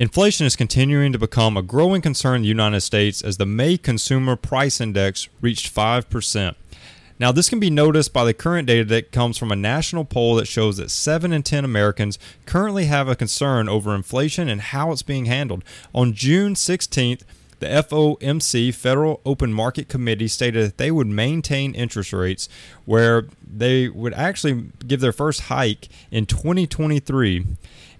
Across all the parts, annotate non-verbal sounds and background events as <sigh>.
Inflation is continuing to become a growing concern in the United States as the May Consumer Price Index reached 5%. Now, this can be noticed by the current data that comes from a national poll that shows that 7 in 10 Americans currently have a concern over inflation and how it's being handled. On June 16th, the FOMC, Federal Open Market Committee, stated that they would maintain interest rates where they would actually give their first hike in 2023.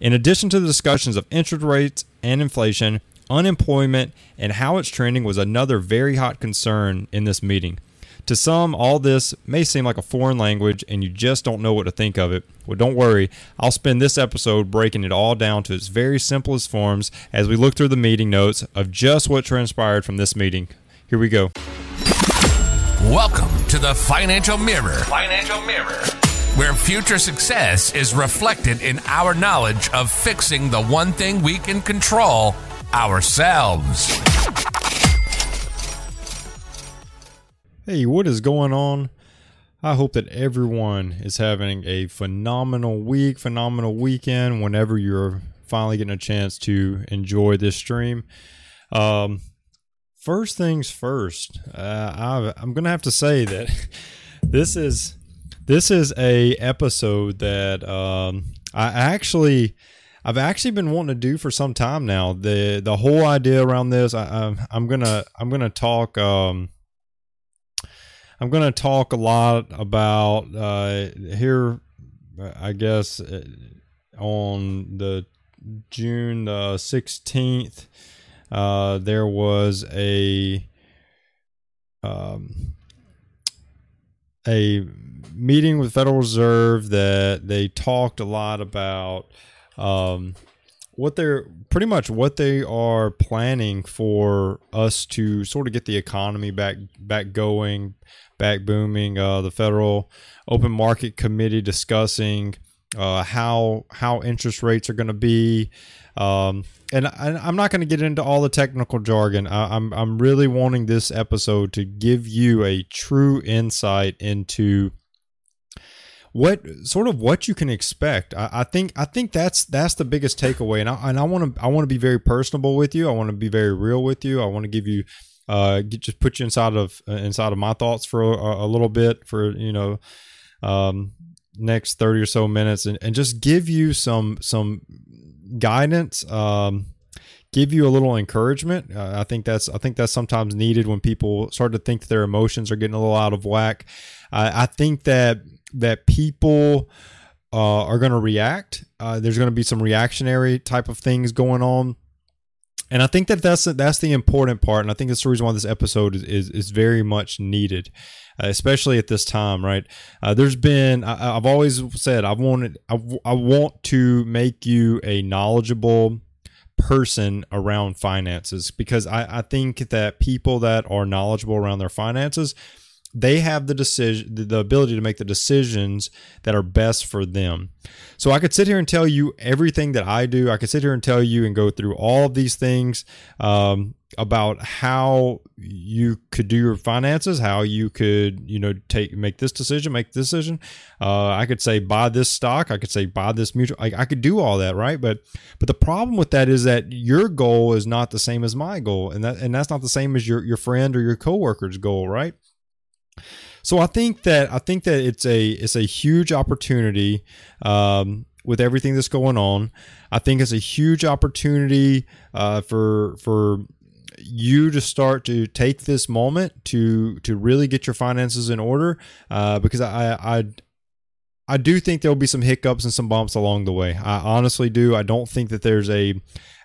In addition to the discussions of interest rates and inflation, unemployment and how it's trending was another very hot concern in this meeting. To some, all this may seem like a foreign language and you just don't know what to think of it. Well, don't worry. I'll spend this episode breaking it all down to its very simplest forms as we look through the meeting notes of just what transpired from this meeting. Here we go. Welcome to the Financial Mirror. Financial Mirror. Where future success is reflected in our knowledge of fixing the one thing we can control ourselves. Hey, what is going on? I hope that everyone is having a phenomenal week, phenomenal weekend whenever you're finally getting a chance to enjoy this stream. Um, first things first, uh, I, I'm going to have to say that <laughs> this is this is a episode that um, I actually I've actually been wanting to do for some time now. the The whole idea around this, I, am gonna I'm gonna talk. Um, I'm to talk a lot about uh, here, I guess, uh, on the June the 16th, uh, there was a um, a meeting with Federal Reserve that they talked a lot about um, what they're pretty much what they are planning for us to sort of get the economy back back going back booming. Uh, the Federal Open Market Committee discussing uh, how how interest rates are going to be. Um, and I, am not going to get into all the technical jargon. I, I'm I'm really wanting this episode to give you a true insight into what sort of what you can expect. I, I, think I think that's that's the biggest takeaway, and I and I want to I want to be very personable with you. I want to be very real with you. I want to give you uh, get, just put you inside of uh, inside of my thoughts for a, a little bit for you know um, next 30 or so minutes and, and just give you some some guidance um, give you a little encouragement uh, i think that's i think that's sometimes needed when people start to think their emotions are getting a little out of whack i think that that people uh, are going to react uh, there's going to be some reactionary type of things going on and I think that that's that's the important part, and I think that's the reason why this episode is is, is very much needed, uh, especially at this time. Right? Uh, there's been I, have always said I wanted I, I want to make you a knowledgeable person around finances because I, I think that people that are knowledgeable around their finances they have the decision the ability to make the decisions that are best for them. So i could sit here and tell you everything that i do. I could sit here and tell you and go through all of these things um, about how you could do your finances how you could you know take make this decision make this decision. Uh, i could say buy this stock. I could say buy this mutual I, I could do all that right? But but the problem with that is that your goal is not the same as my goal. And that and that's not the same as your your friend or your coworker's goal right so I think that I think that it's a it's a huge opportunity um, with everything that's going on. I think it's a huge opportunity uh, for for you to start to take this moment to to really get your finances in order uh, because I, I I do think there will be some hiccups and some bumps along the way. I honestly do. I don't think that there's a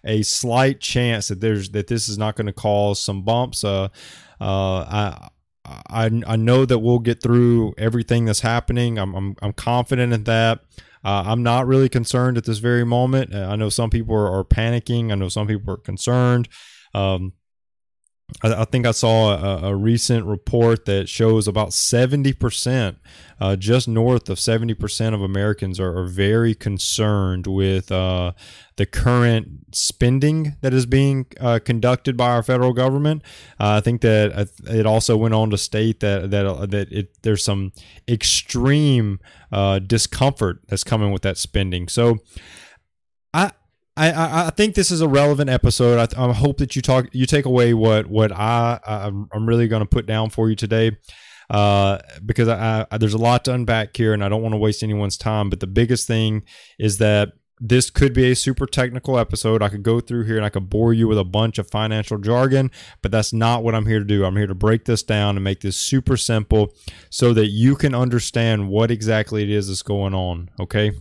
a slight chance that there's that this is not going to cause some bumps. Uh, uh, I I, I know that we'll get through everything that's happening. I'm, I'm, I'm confident in that. Uh, I'm not really concerned at this very moment. Uh, I know some people are, are, panicking. I know some people are concerned. Um, I, I think I saw a, a, recent report that shows about 70%, uh, just north of 70% of Americans are, are very concerned with uh, the current spending that is being uh, conducted by our federal government. Uh, I think that it also went on to state that that uh, that it, there's some extreme uh, discomfort that's coming with that spending. So, I I, think this is a relevant episode. I, I hope that you talk you take away what what I I'm, I'm really going to put down for you today, uh, because I, I there's a lot to unpack here, and I don't want to waste anyone's time. But the biggest thing is that this could be a super technical episode. I could go through here and I could bore you with a bunch of financial jargon, but that's not what I'm here to do. I'm here to break this down and make this super simple so that you can understand what exactly it is that's going on. Okay.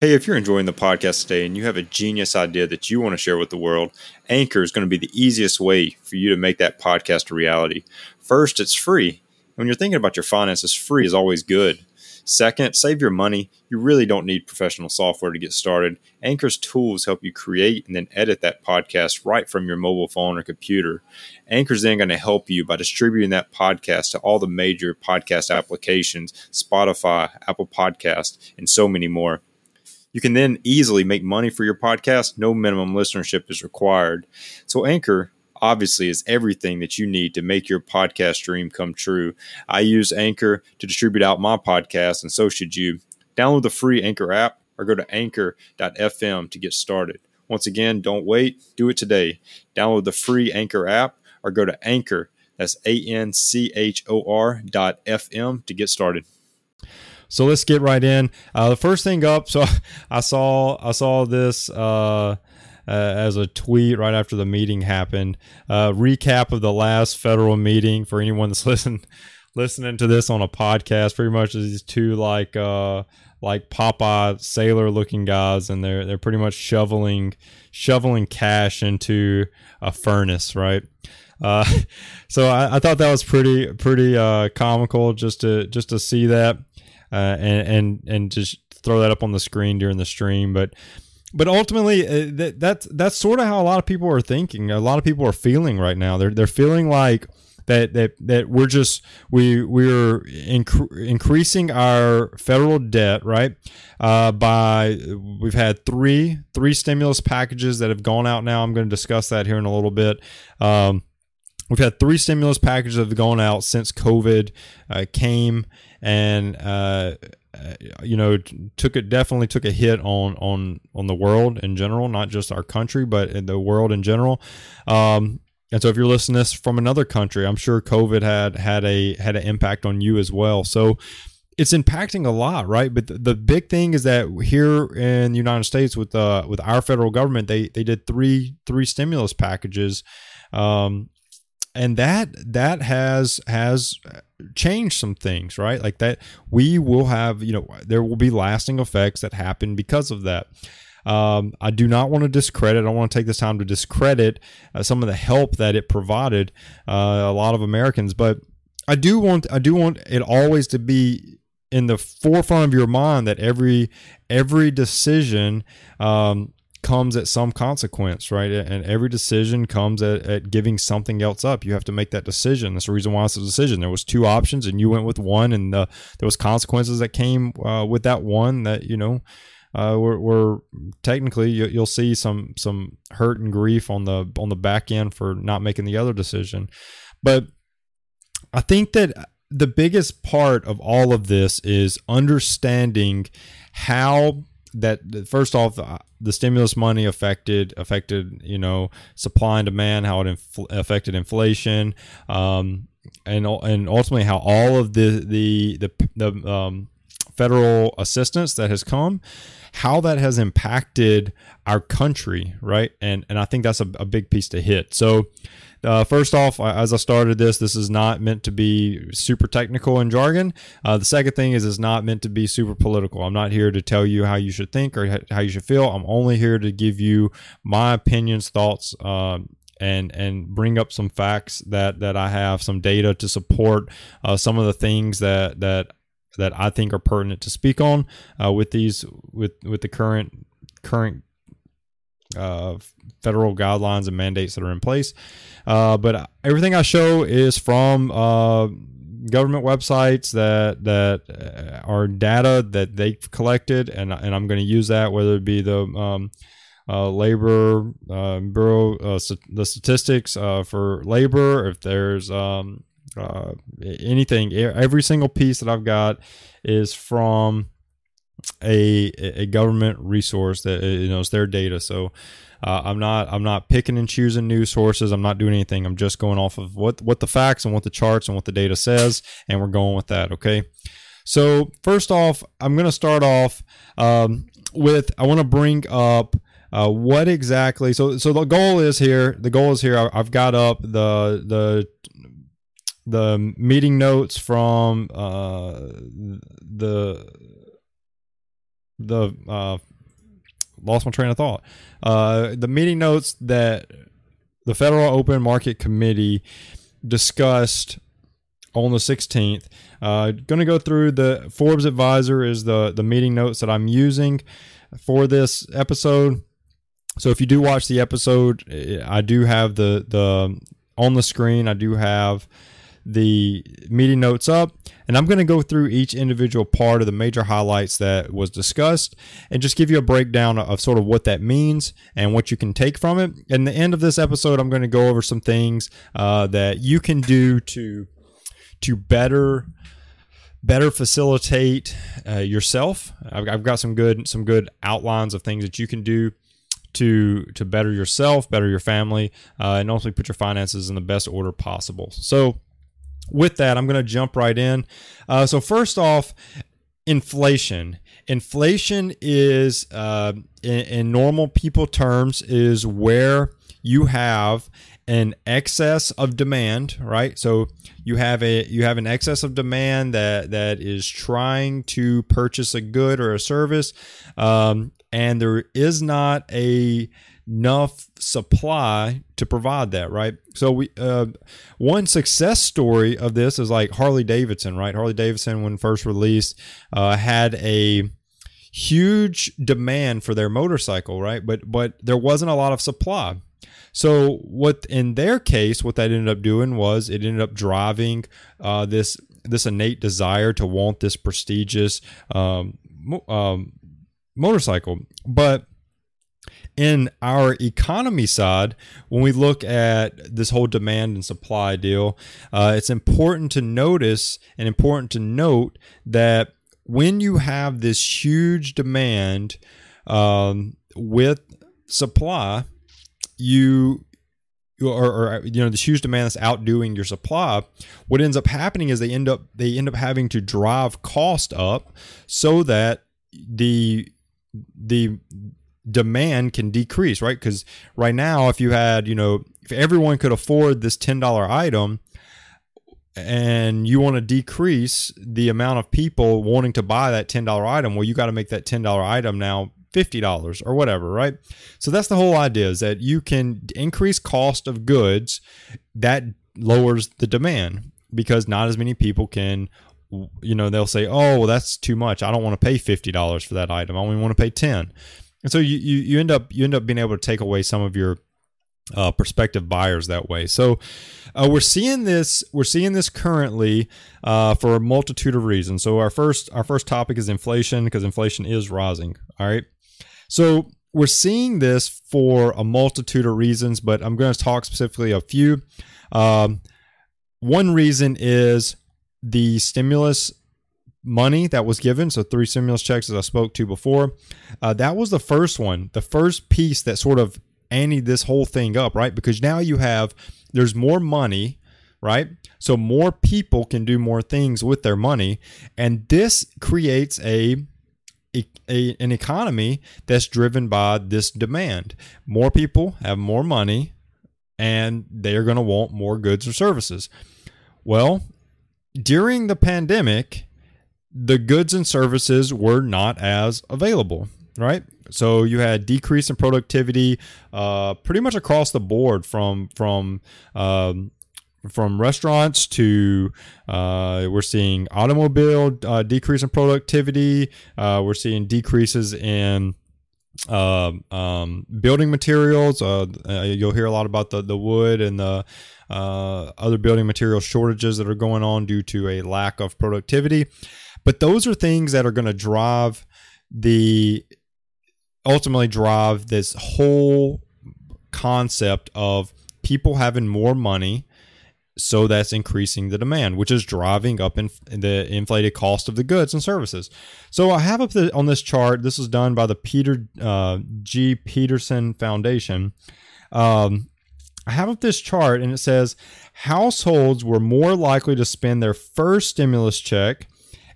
Hey, if you're enjoying the podcast today and you have a genius idea that you want to share with the world, Anchor is going to be the easiest way for you to make that podcast a reality. First, it's free. When you're thinking about your finances, free is always good. Second, save your money. You really don't need professional software to get started. Anchor's tools help you create and then edit that podcast right from your mobile phone or computer. Anchor's then going to help you by distributing that podcast to all the major podcast applications, Spotify, Apple Podcast, and so many more. You can then easily make money for your podcast. No minimum listenership is required. So, Anchor obviously is everything that you need to make your podcast dream come true. I use Anchor to distribute out my podcast, and so should you. Download the free Anchor app or go to anchor.fm to get started. Once again, don't wait, do it today. Download the free Anchor app or go to Anchor, that's A N C H O R dot FM to get started. So let's get right in. Uh, the first thing up, so <laughs> I saw I saw this uh, uh, as a tweet right after the meeting happened. Uh, recap of the last federal meeting for anyone that's <laughs> listening listening to this on a podcast. Pretty much these two like uh, like Popeye sailor looking guys, and they're they're pretty much shoveling shoveling cash into a furnace, right? Uh, <laughs> so I, I, thought that was pretty pretty uh, comical just to just to see that uh, and and and just throw that up on the screen during the stream. But but ultimately, uh, that that's that's sort of how a lot of people are thinking. A lot of people are feeling right now. They're they're feeling like that that that we're just we we're inc- increasing our federal debt right uh, by we've had three three stimulus packages that have gone out now. I'm going to discuss that here in a little bit. Um, we've had three stimulus packages that have gone out since COVID uh, came, and uh, you know took it definitely took a hit on on on the world in general, not just our country, but the world in general. Um, and so, if you're listening this from another country, I'm sure COVID had had a had an impact on you as well. So it's impacting a lot, right? But the, the, big thing is that here in the United States, with uh, with our federal government, they they did three three stimulus packages, um, and that that has has changed some things right like that we will have you know there will be lasting effects that happen because of that um, I do not want to discredit. I don't want to take this time to discredit uh, some of the help that it provided uh, a lot of Americans, but I do want I do want it always to be in the forefront of your mind that every every decision um, comes at some consequence, right? And every decision comes at, at giving something else up. You have to make that decision. That's the reason why it's a decision. There was two options, and you went with one, and uh, there was consequences that came uh, with that one. That you know, uh, we're, we're technically you, will see some some hurt and grief on the on the back end for not making the other decision, but I think that the biggest part of all of this is understanding how that first off the, stimulus money affected affected you know supply and demand how it infl- affected inflation um, and and ultimately how all of the the the, the um, federal assistance that has come how that has impacted our country right? And and I think that's a, a big piece to hit. So uh, first off, as I started this, this is not meant to be super technical and jargon. Uh, the second thing is it's not meant to be super political. I'm not here to tell you how you should think or how you should feel. I'm only here to give you my opinions, thoughts, uh, and and bring up some facts that that I have, some data to support uh, some of the things that that that I think are pertinent to speak on uh, with these with with the current current uh, federal guidelines and mandates that are in place. Uh, but everything I show is from uh, government websites that that uh, are data that they've collected, and and I'm going to use that whether it be the um, uh, labor uh, bureau, uh, st- the statistics uh, for labor. If there's um, uh, anything, every single piece that I've got is from a a government resource that you know it's their data. So uh, I'm not I'm not picking and choosing news sources. I'm not doing anything. I'm just going off of what what the facts and what the charts and what the data says, and we're going with that. Okay. So first off, I'm going to start off um, with I want to bring up uh, what exactly. So so the goal is here. The goal is here. I've got up the the the meeting notes from uh, the the uh, lost my train of thought. Uh, the meeting notes that the Federal Open Market Committee discussed on the 16th. Uh, going to go through the Forbes Advisor is the the meeting notes that I'm using for this episode. So if you do watch the episode, I do have the the on the screen. I do have the meeting notes up and I'm going to go through each individual part of the major highlights that was discussed and just give you a breakdown of sort of what that means and what you can take from it. In the end of this episode, I'm going to go over some things uh, that you can do to to better better facilitate uh, yourself. I've, I've got some good some good outlines of things that you can do to to better yourself, better your family, uh, and ultimately put your finances in the best order possible. So with that, I'm going to jump right in. Uh, so, first off, inflation. Inflation is, uh, in, in normal people terms, is where you have an excess of demand, right? So you have a you have an excess of demand that that is trying to purchase a good or a service, um, and there is not a enough supply to provide that, right? So we uh, one success story of this is like Harley Davidson, right? Harley Davidson, when first released, uh, had a huge demand for their motorcycle, right? But but there wasn't a lot of supply. So what in their case, what that ended up doing was it ended up driving uh, this this innate desire to want this prestigious um, um, motorcycle, but in our economy side, when we look at this whole demand and supply deal, uh, it's important to notice and important to note that when you have this huge demand um, with supply, you or, or, you know this huge demand that's outdoing your supply what ends up happening is they end up they end up having to drive cost up so that the the demand can decrease, right? Because right now, if you had, you know, if everyone could afford this $10 item and you want to decrease the amount of people wanting to buy that $10 item, well, you got to make that $10 item now $50 or whatever, right? So that's the whole idea is that you can increase cost of goods that lowers the demand because not as many people can you know they'll say oh well that's too much i don't want to pay $50 for that item i only want to pay 10 and so you, you you end up you end up being able to take away some of your uh, prospective buyers that way. So uh, we're seeing this we're seeing this currently uh, for a multitude of reasons. So our first our first topic is inflation because inflation is rising. All right. So we're seeing this for a multitude of reasons, but I'm going to talk specifically a few. Um, one reason is the stimulus money that was given. So three stimulus checks, as I spoke to before. Uh, that was the first one, the first piece that sort of anteed this whole thing up, right? Because now you have there's more money, right? So more people can do more things with their money, and this creates a a, an economy that's driven by this demand. More people have more money and they're going to want more goods or services. Well, during the pandemic, the goods and services were not as available, right? So you had decrease in productivity uh, pretty much across the board from from um, from restaurants to uh, we're seeing automobile uh, decrease in productivity. Uh, we're seeing decreases in uh, um, building materials. Uh, uh, you'll hear a lot about the the wood and the other building material shortages that are going on due to a lack of productivity. But those are things that are going to drive the ultimately drive this whole concept of people having more money so that's increasing the demand, which is driving up in the inflated cost of the goods and services. So I have up the, on this chart. This was done by the Peter uh, G. Peterson Foundation. Um, I have up this chart, and it says households were more likely to spend their first stimulus check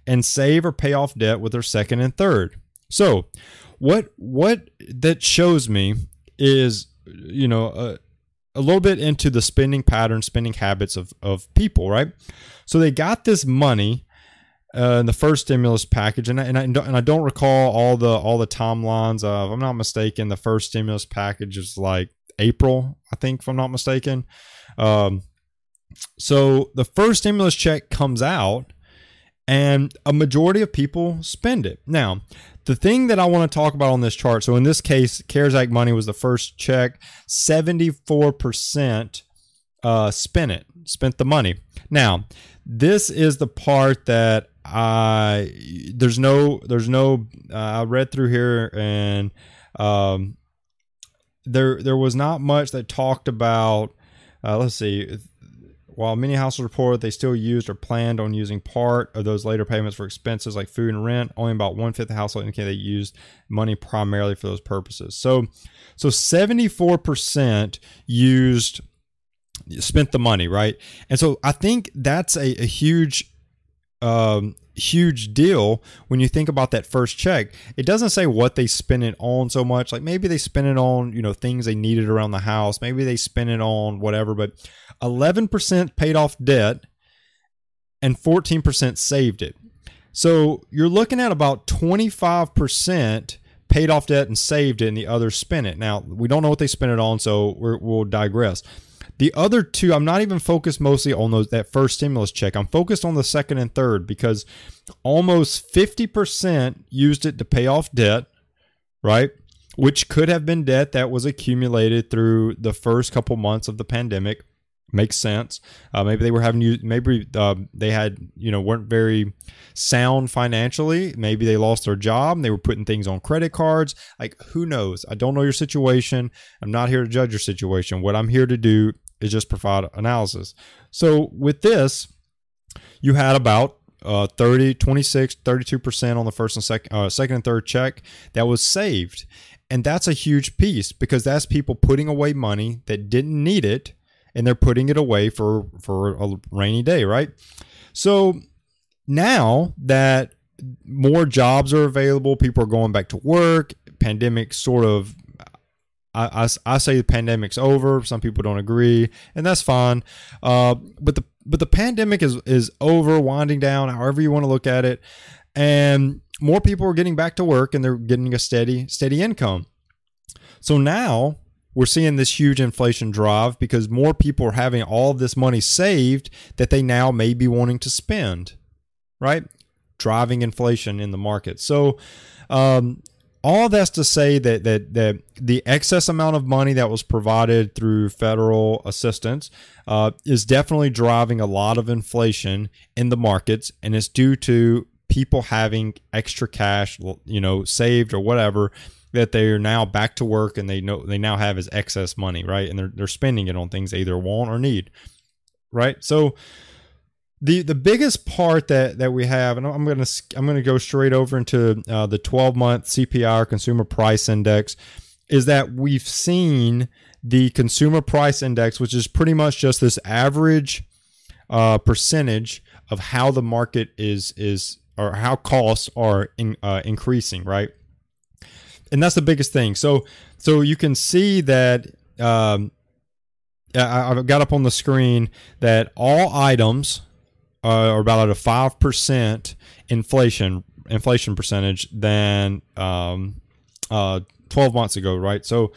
and save or pay off debt with their second and third. So, what what that shows me is, you know, uh, a little bit into the spending patterns, spending habits of, of people, right? So they got this money uh, in the first stimulus package, and I, and I, and I don't recall all the all the timelines. Of, I'm not mistaken, the first stimulus package is like April, I think, if I'm not mistaken. Um, so the first stimulus check comes out, and a majority of people spend it. Now, the thing that I want to talk about on this chart, so in this case, CARES Act money was the first check, 74% uh, spent it, spent the money. Now, this is the part that I there's no there's no uh, I read through here and um, there there was not much that talked about uh, let's see while many households report they still used or planned on using part of those later payments for expenses like food and rent, only about one fifth of households indicate they used money primarily for those purposes. So, so seventy four percent used spent the money, right? And so I think that's a, a huge um, huge deal when you think about that first check. It doesn't say what they spend it on so much. Like maybe they spend it on, you know, things they needed around the house. Maybe they spend it on whatever, but 11% paid off debt and 14% saved it. So you're looking at about 25% paid off debt and saved it, and the others spent it. Now, we don't know what they spent it on, so we will digress. The other two, I'm not even focused mostly on those that first stimulus check. I'm focused on the second and third because almost 50% used it to pay off debt, right? Which could have been debt that was accumulated through the first couple months of the pandemic. Makes sense. Uh, maybe they were having you. Maybe uh, they had you know weren't very sound financially. Maybe they lost their job. and They were putting things on credit cards. Like who knows? I don't know your situation. I'm not here to judge your situation. What I'm here to do is just provide analysis. So with this, you had about uh, 30, 26, 32% on the first and second, uh, second and third check that was saved. And that's a huge piece because that's people putting away money that didn't need it and they're putting it away for, for a rainy day, right? So now that more jobs are available, people are going back to work, pandemic sort of I, I, I, say the pandemic's over. Some people don't agree, and that's fine. Uh, but the but the pandemic is is over, winding down, however you want to look at it, and more people are getting back to work and they're getting a steady steady income. So now we're seeing this huge inflation drive because more people are having all this money saved that they now may be wanting to spend, right? Driving inflation in the market. So um, all that's to say that that that the excess amount of money that was provided through federal assistance uh, is definitely driving a lot of inflation in the markets, and it's due to people having extra cash, you know, saved or whatever that they are now back to work and they know they now have as excess money, right? And they're they're spending it on things they either want or need, right? So the the biggest part that that we have, and I'm gonna I'm gonna go straight over into uh, the 12 month CPI Consumer Price Index, is that we've seen the Consumer Price Index, which is pretty much just this average uh, percentage of how the market is is or how costs are in, uh, increasing, right? And that's the biggest thing. So so you can see that. Um, I've got up on the screen that all items uh, about at a five percent inflation inflation percentage than um, uh, 12 months ago, right? So,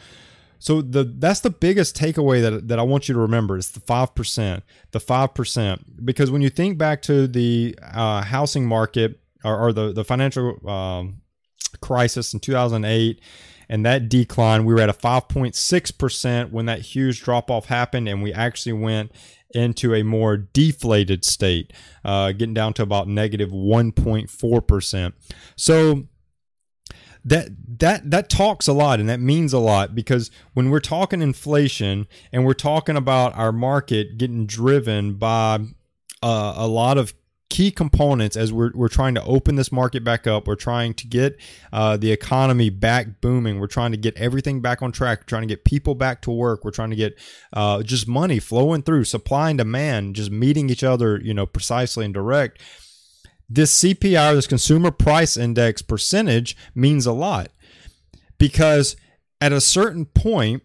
so the that's the biggest takeaway that that I want you to remember is the five percent, the five percent, because when you think back to the uh, housing market or, or, the the financial um, crisis in 2008 and that decline we were at a 5.6% when that huge drop off happened and we actually went into a more deflated state, uh, getting down to about negative 1.4%. So that that that talks a lot and that means a lot because when we're talking inflation and we're talking about our market getting driven by uh, a lot of key components as we're, we're trying to open this market back up. We're trying to get uh, the economy back booming. We're trying to get everything back on track. We're trying to get people back to work. We're trying to get uh, just money flowing through, supply and demand, just meeting each other, you know, precisely and direct. This CPI, this consumer price index percentage, means a lot because at a certain point,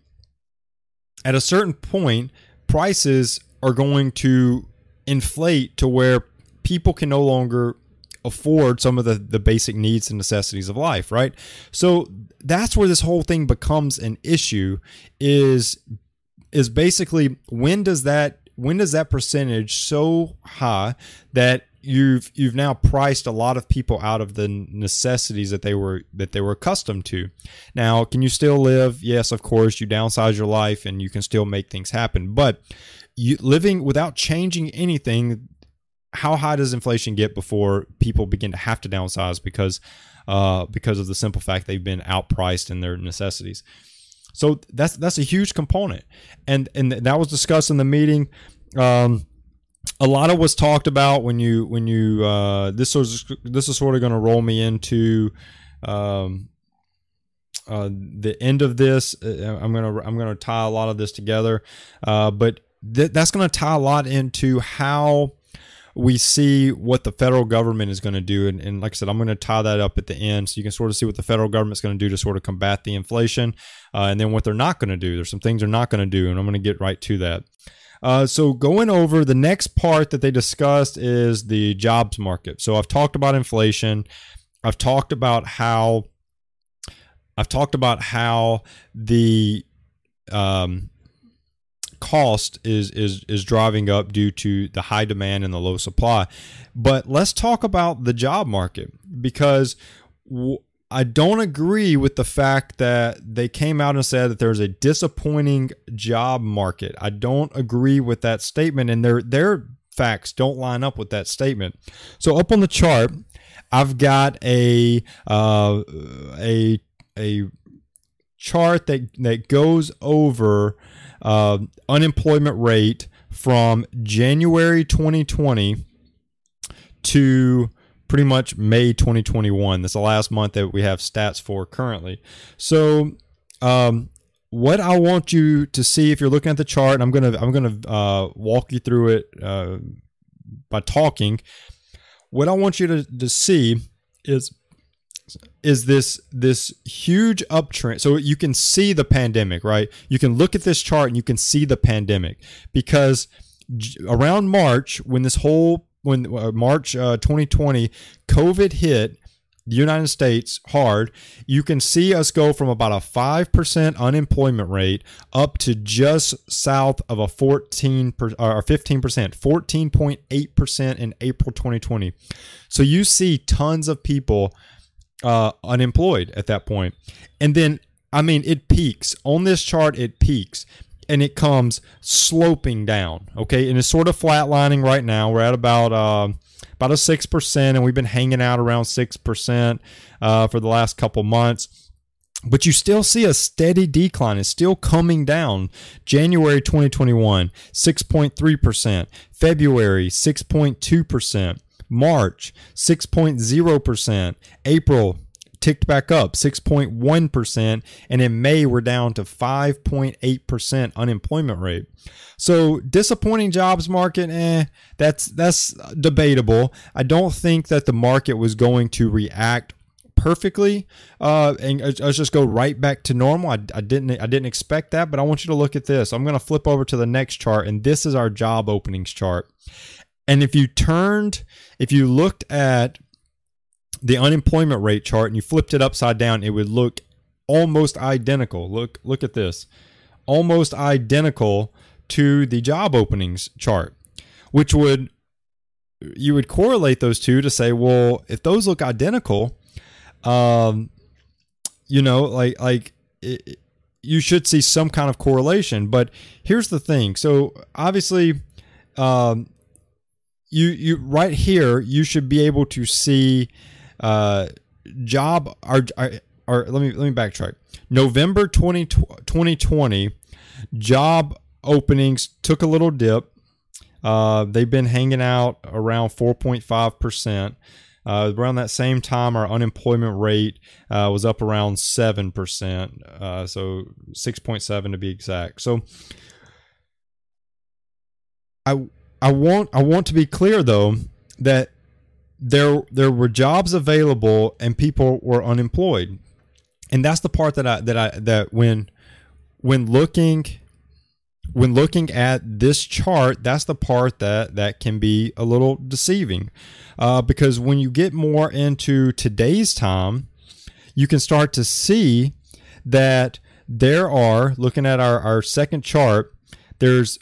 at a certain point, prices are going to inflate to where people can no longer afford some of the, the basic needs and necessities of life right so that's where this whole thing becomes an issue is is basically when does that when does that percentage so high that you've you've now priced a lot of people out of the necessities that they were that they were accustomed to. Now, can you still live? Yes, of course. You downsize your life and you can still make things happen. But you living without changing anything, how high does inflation get before people begin to have to downsize because uh, because of the simple fact they've been outpriced in their necessities? So that's that's a huge component, and and that was discussed in the meeting. Um, a lot of what's talked about when you when you uh, this was this is sort of going to roll me into um, uh, the end of this. Uh, I'm gonna I'm gonna tie a lot of this together, uh, but th- that's going to tie a lot into how we see what the federal government is going to do. And, and, like I said, I'm going to tie that up at the end so you can sort of see what the federal government's going to do to sort of combat the inflation uh, and then what they're not going to do. There's some things they're not going to do, and I'm going to get right to that. Uh, so going over the next part that they discussed is the jobs market. So I've talked about inflation. I've talked about how I've talked about how the um, cost is is is driving up due to the high demand and the low supply. But let's talk about the job market because w- I don't agree with the fact that they came out and said that there's a disappointing job market. I don't agree with that statement, and their their facts don't line up with that statement. So up on the chart, I've got a uh, a a chart that that goes over uh, unemployment rate from January 2020 to pretty much May 2021. That's the last month that we have stats for currently. So, um, what I want you to see if you're looking at the chart, and I'm gonna I'm gonna uh, walk you through it uh, by talking. What I want you to, to see is is this this huge uptrend. So you can see the pandemic right? You can look at this chart and you can see the pandemic because around march when this whole when uh, march uh, 2020 covid hit the united states hard you can see us go from about a 5% unemployment rate up to just south of a 14 per, or 15% 14.8% in april 2020 so you see tons of people uh, unemployed at that point. And then, I mean, it peaks on this chart, it peaks and it comes sloping down. Okay. And it's sort of flatlining right now. We're at about, uh, about a 6%, and we've been hanging out around 6% uh, for the last couple months but you still see a steady decline. It's still coming down. January 2021, 6.3%. February, 6.2%. March, 6.0%. April, ticked back up 6.1%. And in May, we're down to 5.8% unemployment rate. So disappointing jobs market, eh, that's that's debatable. I don't think that the market was going to react perfectly uh, and let's just go right back to normal I, I, didn't i didn't expect that but i want you to look at this i'm going to flip over to the next chart and this is our job openings chart and if you turned, if you looked at the unemployment rate chart and you flipped it upside down, it would look almost identical. Look, look at this. Almost identical to the job openings chart, which would you would correlate those two to say, well, if those look identical, um, you know, like like it, you should see some kind of correlation. But here's the thing. So obviously, um, you you right here you should be able to see uh, job our or let me let me backtrack. November 20, 2020, job openings took a little dip. Uh, they've been hanging out around 4.5 percent. Uh, around that same time, our unemployment rate uh, was up around seven percent, uh, so six point seven to be exact. So, I I want I want to be clear though that there there were jobs available and people were unemployed, and that's the part that I that I that when when looking when looking at this chart, that's the part that that can be a little deceiving, uh, because when you get more into today's time, you can start to see that there are looking at our, our second chart. There's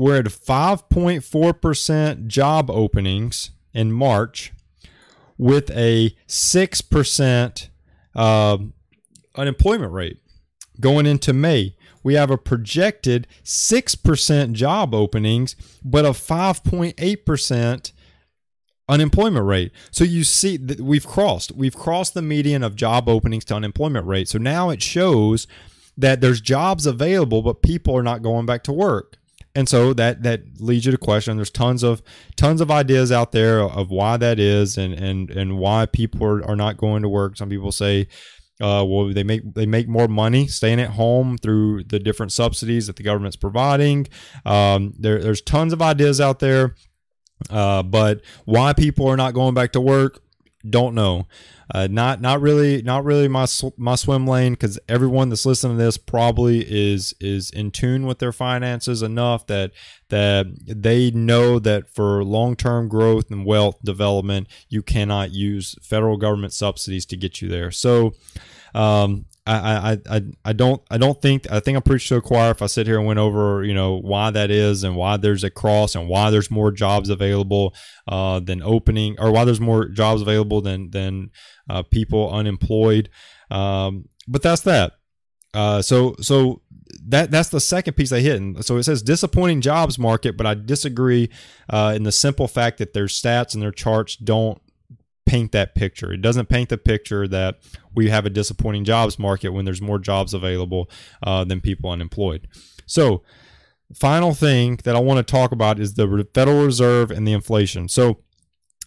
we're at 5.4 percent job openings in March, with a six percent uh, unemployment rate going into May we have a projected 6% job openings, but a 5.8% unemployment rate. So you see that we've crossed, we've crossed the median of job openings to unemployment rate. So now it shows that there's jobs available, but people are not going back to work. And so that that leads you to question. There's tons of tons of ideas out there of why that is and and and why people are, are not going to work. Some people say uh, well, they make they make more money staying at home through the different subsidies that the government's providing. Um, there, there's tons of ideas out there, uh, but why people are not going back to work, don't know. Uh, not not really not really my my swim lane because everyone that's listening to this probably is is in tune with their finances enough that that they know that for long term growth and wealth development you cannot use federal government subsidies to get you there. So um, I, I, I, I don't I don't think I think I'm to a choir if I sit here and went over you know why that is and why there's a cross and why there's more jobs available uh, than opening or why there's more jobs available than than uh, people unemployed. Um, but that's that. Uh, so so that that's the second piece I hit. And so it says disappointing jobs market, but I disagree uh, in the simple fact that their stats and their charts don't paint that picture. It doesn't paint the picture that we have a disappointing jobs market when there's more jobs available uh, than people unemployed. So, final thing that I want to talk about is the Federal Reserve and the inflation. So,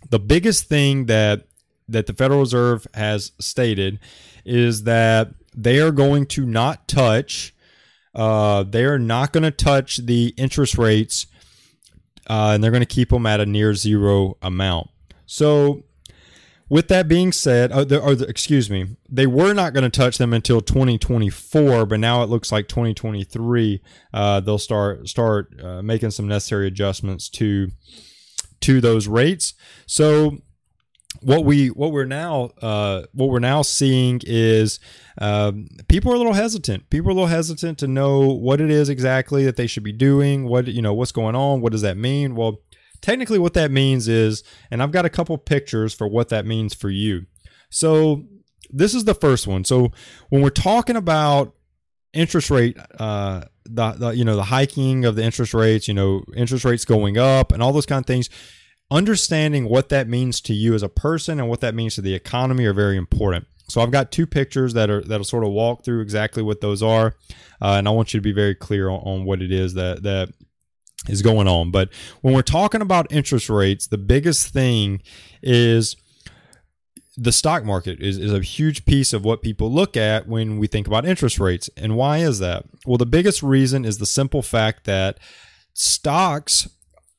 the biggest thing that that the Federal Reserve has stated is that they are going to not touch. Uh, they are not going to touch the interest rates, uh, and they're going to keep them at a near zero amount. So with that being said, uh, the, or the, excuse me, they were not going to touch them until 2024, but now it looks like 2023 uh, they'll start start uh, making some necessary adjustments to to those rates. So what we what we're now uh, what we're now seeing is um, people are a little hesitant. People are a little hesitant to know what it is exactly that they should be doing. What you know, what's going on? What does that mean? Well, technically what that means is, and I've got a couple pictures for what that means for you. So this is the first one. So when we're talking about interest rate, uh, the, the you know the hiking of the interest rates, you know interest rates going up, and all those kind of things. Understanding what that means to you as a person and what that means to the economy are very important. So I've got two pictures that are that'll sort of walk through exactly what those are, uh, and I want you to be very clear on, on what it is that that is going on. But when we're talking about interest rates, the biggest thing is the stock market is, is a huge piece of what people look at when we think about interest rates. And why is that? Well, the biggest reason is the simple fact that stocks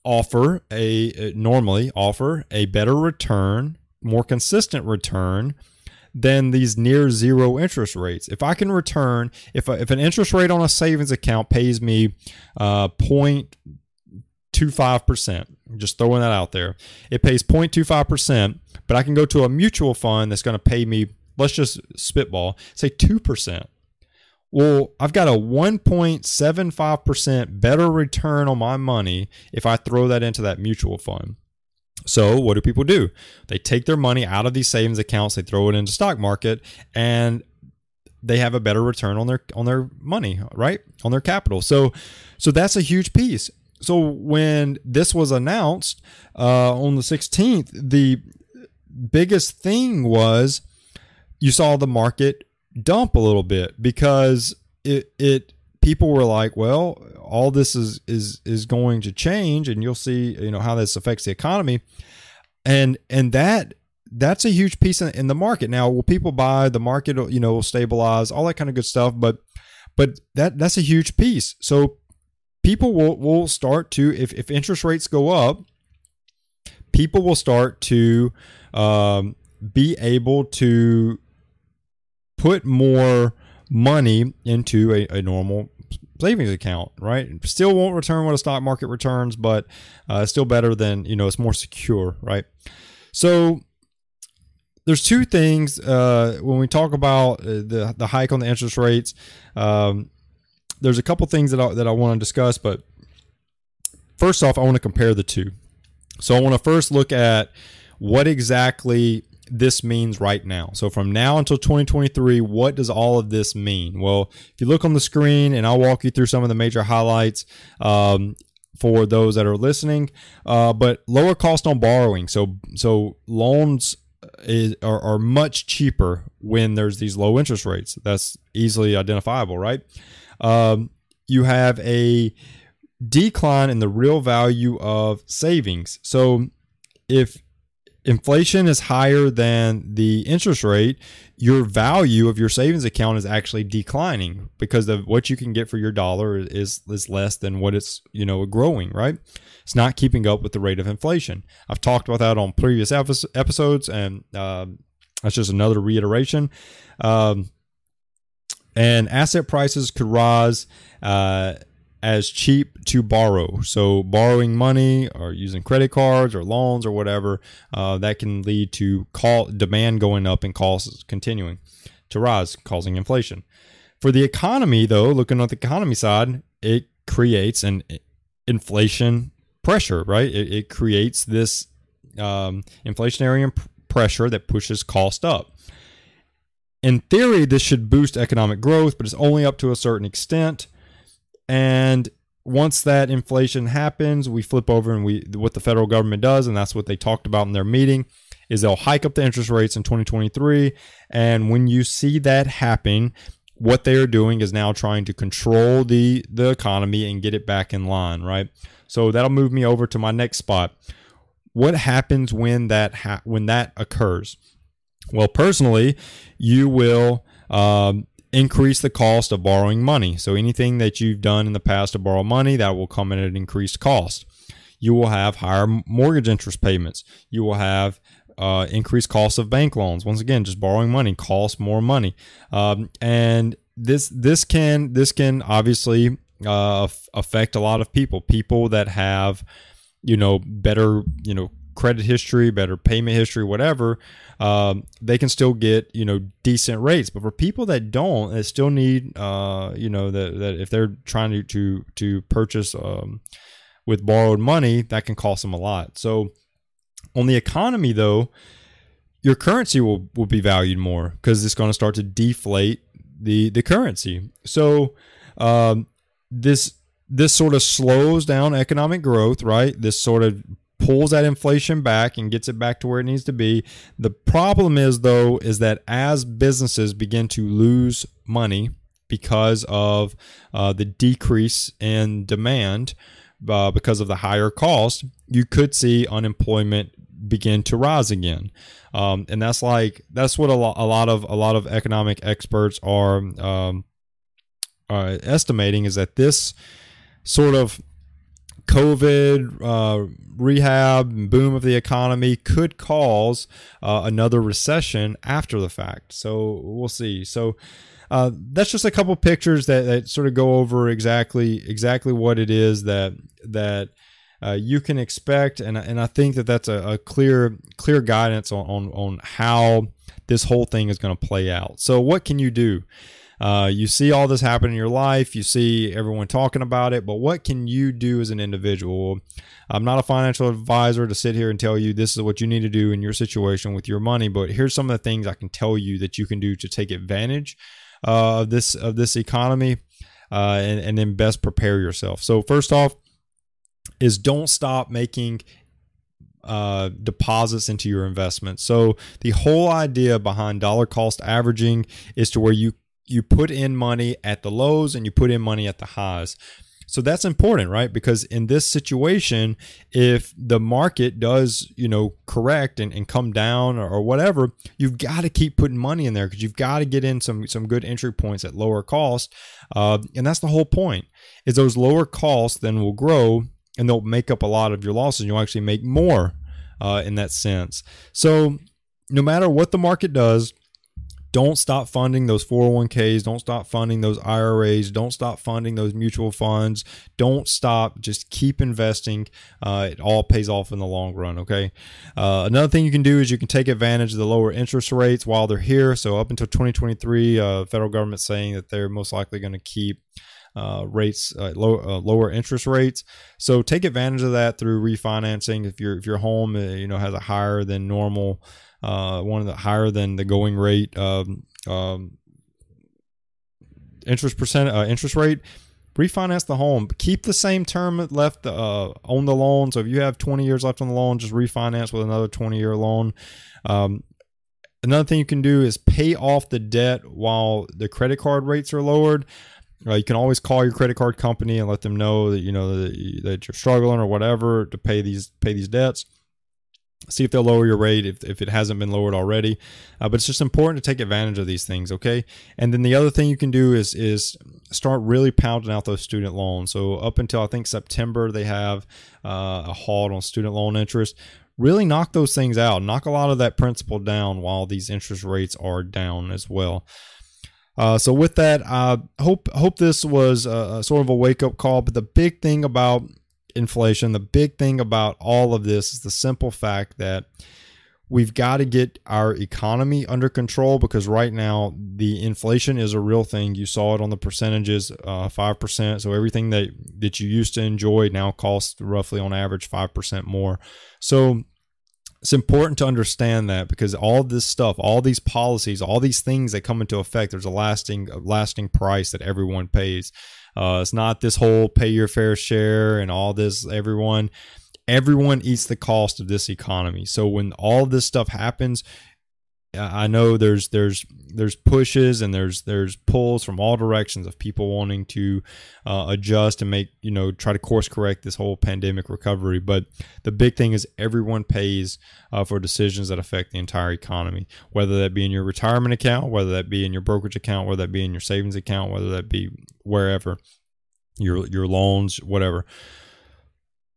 offer a normally offer a better return, more consistent return than these near zero interest rates. If I can return, if, a, if an interest rate on a savings account pays me uh, 0.25%, just throwing that out there, it pays 0.25%, but I can go to a mutual fund that's going to pay me, let's just spitball, say 2%. Well, I've got a 1.75% better return on my money if I throw that into that mutual fund. So what do people do? They take their money out of these savings accounts, they throw it into stock market, and they have a better return on their on their money, right? On their capital. So so that's a huge piece. So when this was announced uh, on the 16th, the biggest thing was you saw the market dump a little bit because it it people were like, well, all this is is is going to change, and you'll see, you know, how this affects the economy, and and that that's a huge piece in, in the market. Now, will people buy? The market, you know, will stabilize, all that kind of good stuff, but but that that's a huge piece. So people will will start to if if interest rates go up, people will start to um, be able to put more money into a, a normal savings account, right? Still won't return what a stock market returns, but uh, still better than you know it's more secure, right? So there's two things uh, when we talk about uh, the the hike on the interest rates. Um, there's a couple things that I, that I want to discuss, but first off, I want to compare the two. So I want to first look at what exactly this means right now. So from now until 2023, what does all of this mean? Well, if you look on the screen, and I'll walk you through some of the major highlights. Um, for those that are listening, uh, but lower cost on borrowing. So, so loans is, are, are much cheaper when there's these low interest rates. That's easily identifiable, right? Um, you have a decline in the real value of savings. So if inflation is higher than the interest rate, your value of your savings account is actually declining because of what you can get for your dollar is is less than what it's you know growing. Right? It's not keeping up with the rate of inflation. I've talked about that on previous episodes, and uh, that's just another reiteration. Um, and asset prices could rise. Uh, as cheap to borrow. So, borrowing money or using credit cards or loans or whatever, uh, that can lead to call demand going up and costs continuing to rise, causing inflation. For the economy, though, looking at the economy side, it creates an inflation pressure, right? It, it creates this um, inflationary pressure that pushes cost up. In theory, this should boost economic growth, but it's only up to a certain extent. And once that inflation happens, we flip over and we what the federal government does, and that's what they talked about in their meeting, is they'll hike up the interest rates in 2023. And when you see that happen, what they are doing is now trying to control the the economy and get it back in line, right? So that'll move me over to my next spot. What happens when that ha- when that occurs? Well, personally, you will um, increase the cost of borrowing money. So anything that you've done in the past to borrow money, that will come at an increased cost. You will have higher mortgage interest payments. You will have uh, increased costs of bank loans. Once again, just borrowing money costs more money, um, and this this can this can obviously uh, affect a lot of people. People that have you know better you know credit history, better payment history, whatever, um, they can still get you know decent rates. But for people that don't, that still need uh, you know that, that if they're trying to to to purchase um, with borrowed money, that can cost them a lot. So on the economy though, your currency will will be valued more because it's going to start to deflate the the currency. So um, this this sort of slows down economic growth, right? This sort of pulls that inflation back and gets it back to where it needs to be. The problem is though is that as businesses begin to lose money because of uh, the decrease in demand uh, because of the higher cost, you could see unemployment begin to rise again. Um, and that's like that's what a lot, a lot of a lot of economic experts are um, uh, estimating is that this sort of COVID, uh, rehab, boom of the economy could cause uh, another recession after the fact. So we'll see. So uh, that's just a couple pictures that, that sort of go over exactly exactly what it is that that uh, you can expect, and and I think that that's a, a clear clear guidance on, on on how this whole thing is going to play out. So what can you do? Uh, you see all this happen in your life, you see everyone talking about it, but what can you do as an individual? I'm not a financial advisor to sit here and tell you this is what you need to do in your situation with your money, but here's some of the things I can tell you that you can do to take advantage uh, of this of this economy, uh, and, and then best prepare yourself. So first off, is don't stop making uh, deposits into your investment. So the whole idea behind dollar cost averaging is to where you you put in money at the lows and you put in money at the highs. So that's important, right? Because in this situation, if the market does, you know, correct and, and come down or, or whatever, you've got to keep putting money in there because you've got to get in some some good entry points at lower cost. Uh, and that's the whole point is those lower costs then will grow and they'll make up a lot of your losses. You'll actually make more uh, in that sense. So no matter what the market does, don't stop funding those 401ks. Don't stop funding those IRAs. Don't stop funding those mutual funds. Don't stop. Just keep investing. Uh, it all pays off in the long run. Okay. Uh, another thing you can do is you can take advantage of the lower interest rates while they're here. So up until 2023, uh, federal government saying that they're most likely going to keep. Uh, rates uh, low, uh, lower interest rates so take advantage of that through refinancing if your if your home uh, you know has a higher than normal uh, one of the higher than the going rate um, um, interest percent uh, interest rate refinance the home. Keep the same term left uh, on the loan. So if you have 20 years left on the loan just refinance with another 20 year loan. Um, another thing you can do is pay off the debt while the credit card rates are lowered. Uh, you can always call your credit card company and let them know that you know that, that you're struggling or whatever to pay these pay these debts see if they'll lower your rate if, if it hasn't been lowered already. Uh, but it's just important to take advantage of these things okay? And then the other thing you can do is is start really pounding out those student loans. So up until i think september they have uh, a halt on student loan interest. Really knock those things out. Knock a lot of that principal down while these interest rates are down as well. Uh, so with that, I hope hope this was a, a sort of a wake up call. But the big thing about inflation. The big thing about all of this is the simple fact that we've got to get our economy under control because right now the inflation is a real thing. You saw it on the percentages, uh, five uh, percent. So everything that that you used to enjoy now costs roughly on average five percent more. So it's important to understand that because all this stuff, all these policies, all these things that come into effect, there's a lasting, lasting price that everyone pays. Uh, it's not this whole pay your fair share and all this. Everyone, everyone eats the cost of this economy. So when all this stuff happens, I know there's there's there's pushes and there's there's pulls from all directions of people wanting to uh, adjust and make you know try to course correct this whole pandemic recovery. But the big thing is everyone pays uh, for decisions that affect the entire economy, whether that be in your retirement account, whether that be in your brokerage account, whether that be in your savings account, whether that be wherever your your loans, whatever.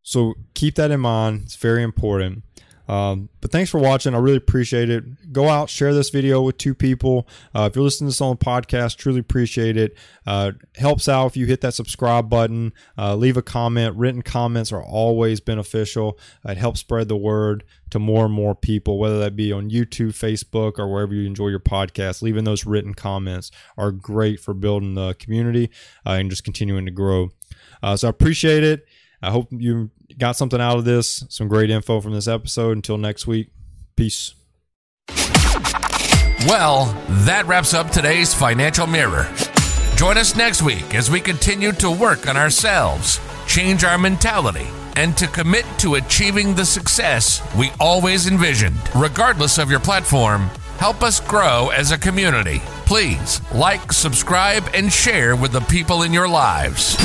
So keep that in mind. It's very important. Um, but thanks for watching. I really appreciate it. Go out, share this video with two people. Uh, if you're listening to this on the podcast, truly appreciate it. Uh, helps out if you hit that subscribe button, uh, leave a comment. Written comments are always beneficial. it helps spread the word to more and more people, whether that be on YouTube, Facebook, or wherever you enjoy your podcast. Leaving those written comments are great for building the community uh, and just continuing to grow. Uh, so I appreciate it. I hope you got something out of this, some great info from this episode. Until next week, peace. Well, that wraps up today's Financial Mirror. Join us next week as we continue to work on ourselves, change our mentality, and to commit to achieving the success we always envisioned. Regardless of your platform, help us grow as a community. Please like, subscribe, and share with the people in your lives.